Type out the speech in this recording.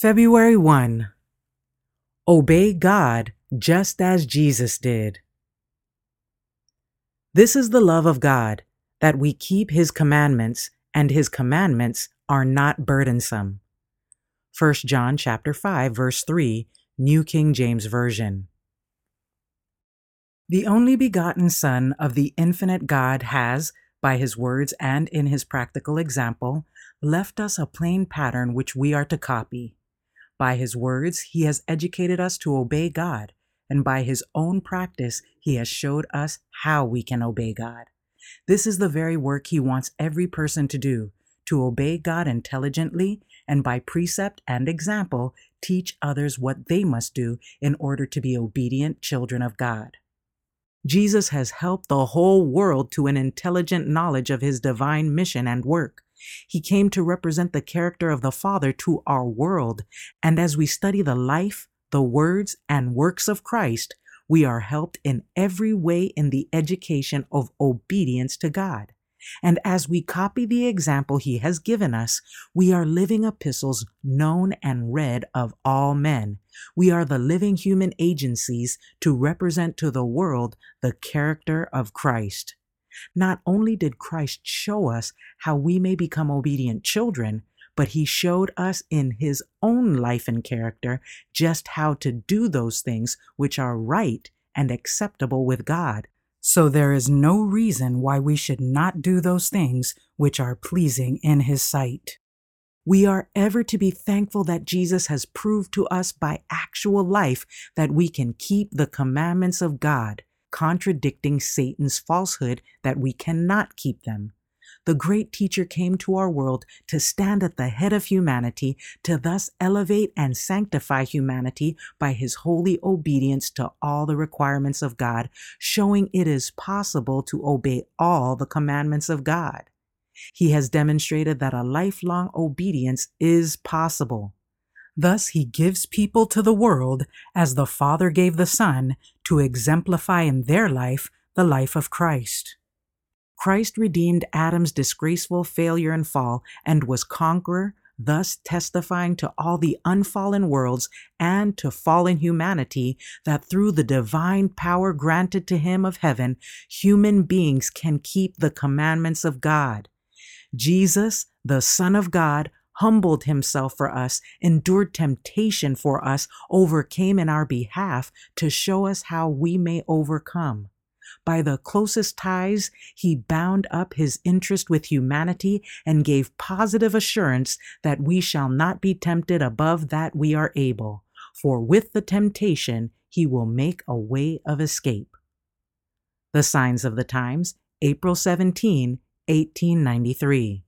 February 1. Obey God just as Jesus did. This is the love of God, that we keep his commandments, and his commandments are not burdensome. 1 John chapter 5 verse 3, New King James Version. The only begotten Son of the infinite God has, by his words and in his practical example, left us a plain pattern which we are to copy. By his words, he has educated us to obey God, and by his own practice, he has showed us how we can obey God. This is the very work he wants every person to do to obey God intelligently and by precept and example teach others what they must do in order to be obedient children of God. Jesus has helped the whole world to an intelligent knowledge of his divine mission and work. He came to represent the character of the Father to our world, and as we study the life, the words, and works of Christ, we are helped in every way in the education of obedience to God. And as we copy the example he has given us, we are living epistles known and read of all men. We are the living human agencies to represent to the world the character of Christ. Not only did Christ show us how we may become obedient children, but he showed us in his own life and character just how to do those things which are right and acceptable with God. So there is no reason why we should not do those things which are pleasing in his sight. We are ever to be thankful that Jesus has proved to us by actual life that we can keep the commandments of God contradicting Satan's falsehood that we cannot keep them. The great teacher came to our world to stand at the head of humanity, to thus elevate and sanctify humanity by his holy obedience to all the requirements of God, showing it is possible to obey all the commandments of God. He has demonstrated that a lifelong obedience is possible. Thus, he gives people to the world as the Father gave the Son to exemplify in their life the life of Christ. Christ redeemed Adam's disgraceful failure and fall and was conqueror, thus testifying to all the unfallen worlds and to fallen humanity that through the divine power granted to him of heaven, human beings can keep the commandments of God. Jesus, the Son of God, humbled himself for us, endured temptation for us, overcame in our behalf to show us how we may overcome. By the closest ties, he bound up his interest with humanity and gave positive assurance that we shall not be tempted above that we are able, for with the temptation he will make a way of escape. The Signs of the Times, April 17, 1893.